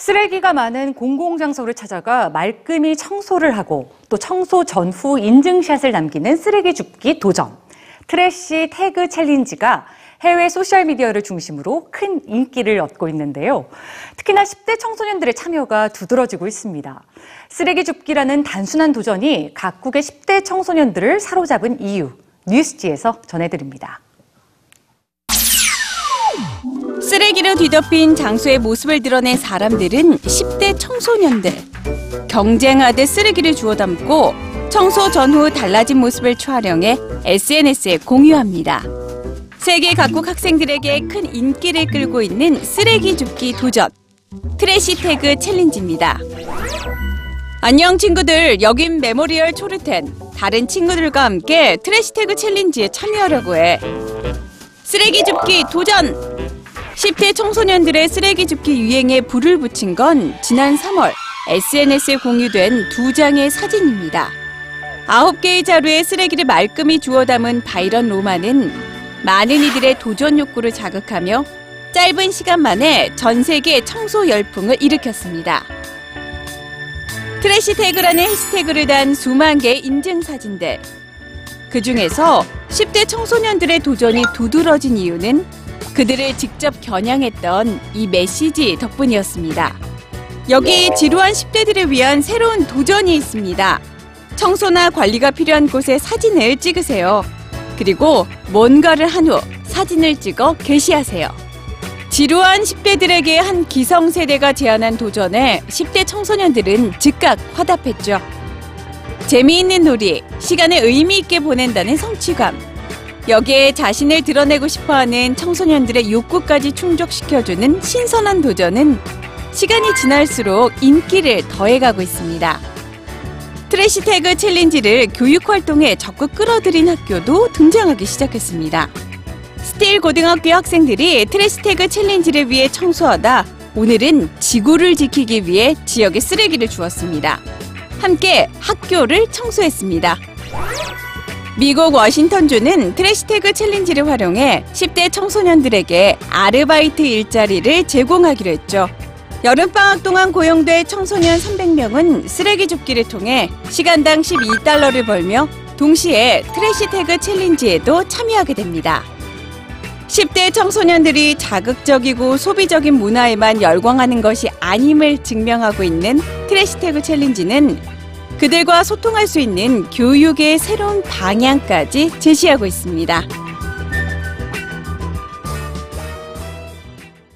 쓰레기가 많은 공공장소를 찾아가 말끔히 청소를 하고 또 청소 전후 인증샷을 남기는 쓰레기 줍기 도전. trash tag challenge가 해외 소셜미디어를 중심으로 큰 인기를 얻고 있는데요. 특히나 10대 청소년들의 참여가 두드러지고 있습니다. 쓰레기 줍기라는 단순한 도전이 각국의 10대 청소년들을 사로잡은 이유, 뉴스G에서 전해드립니다. 쓰레기로 뒤덮인 장소의 모습을 드러낸 사람들은 10대 청소년들. 경쟁하듯 쓰레기를 주워 담고 청소 전후 달라진 모습을 촬영해 SNS에 공유합니다. 세계 각국 학생들에게 큰 인기를 끌고 있는 쓰레기 줍기 도전. trash tag challenge입니다. 안녕 친구들, 여긴 메모리얼 초르텐. 다른 친구들과 함께 trash tag challenge에 참여하려고 해. 쓰레기 줍기 도전! 10대 청소년들의 쓰레기 줍기 유행에 불을 붙인 건 지난 3월 SNS에 공유된 두 장의 사진입니다. 아홉 개의 자루에 쓰레기를 말끔히 주워 담은 바이런 로마는 많은 이들의 도전 욕구를 자극하며 짧은 시간 만에 전 세계 청소 열풍을 일으켰습니다. trash tag라는 해시태그를 단 수만 개의 인증 사진들. 그 중에서 10대 청소년들의 도전이 두드러진 이유는 그들을 직접 겨냥했던 이 메시지 덕분이었습니다. 여기 지루한 10대들을 위한 새로운 도전이 있습니다. 청소나 관리가 필요한 곳에 사진을 찍으세요. 그리고 뭔가를 한 후 사진을 찍어 게시하세요. 지루한 10대들에게 한 기성세대가 제안한 도전에 10대 청소년들은 즉각 화답했죠. 재미있는 놀이, 시간을 의미 있게 보낸다는 성취감, 여기에 자신을 드러내고 싶어하는 청소년들의 욕구까지 충족시켜주는 신선한 도전은 시간이 지날수록 인기를 더해가고 있습니다. trash tag challenge를 교육 활동에 적극 끌어들인 학교도 등장하기 시작했습니다. 스틸 고등학교 학생들이 trash tag challenge를 위해 청소하다 오늘은 지구를 지키기 위해 지역에 쓰레기를 주웠습니다. 함께 학교를 청소했습니다. 미국 워싱턴주는 trashtag challenge를 활용해 10대 청소년들에게 아르바이트 일자리를 제공하기로 했죠. 여름방학 동안 고용될 청소년 300명은 쓰레기 줍기를 통해 시간당 12달러를 벌며 동시에 trashtag challenge에도 참여하게 됩니다. 10대 청소년들이 자극적이고 소비적인 문화에만 열광하는 것이 아님을 증명하고 있는 트래시태그 챌린지는 그들과 소통할 수 있는 교육의 새로운 방향까지 제시하고 있습니다.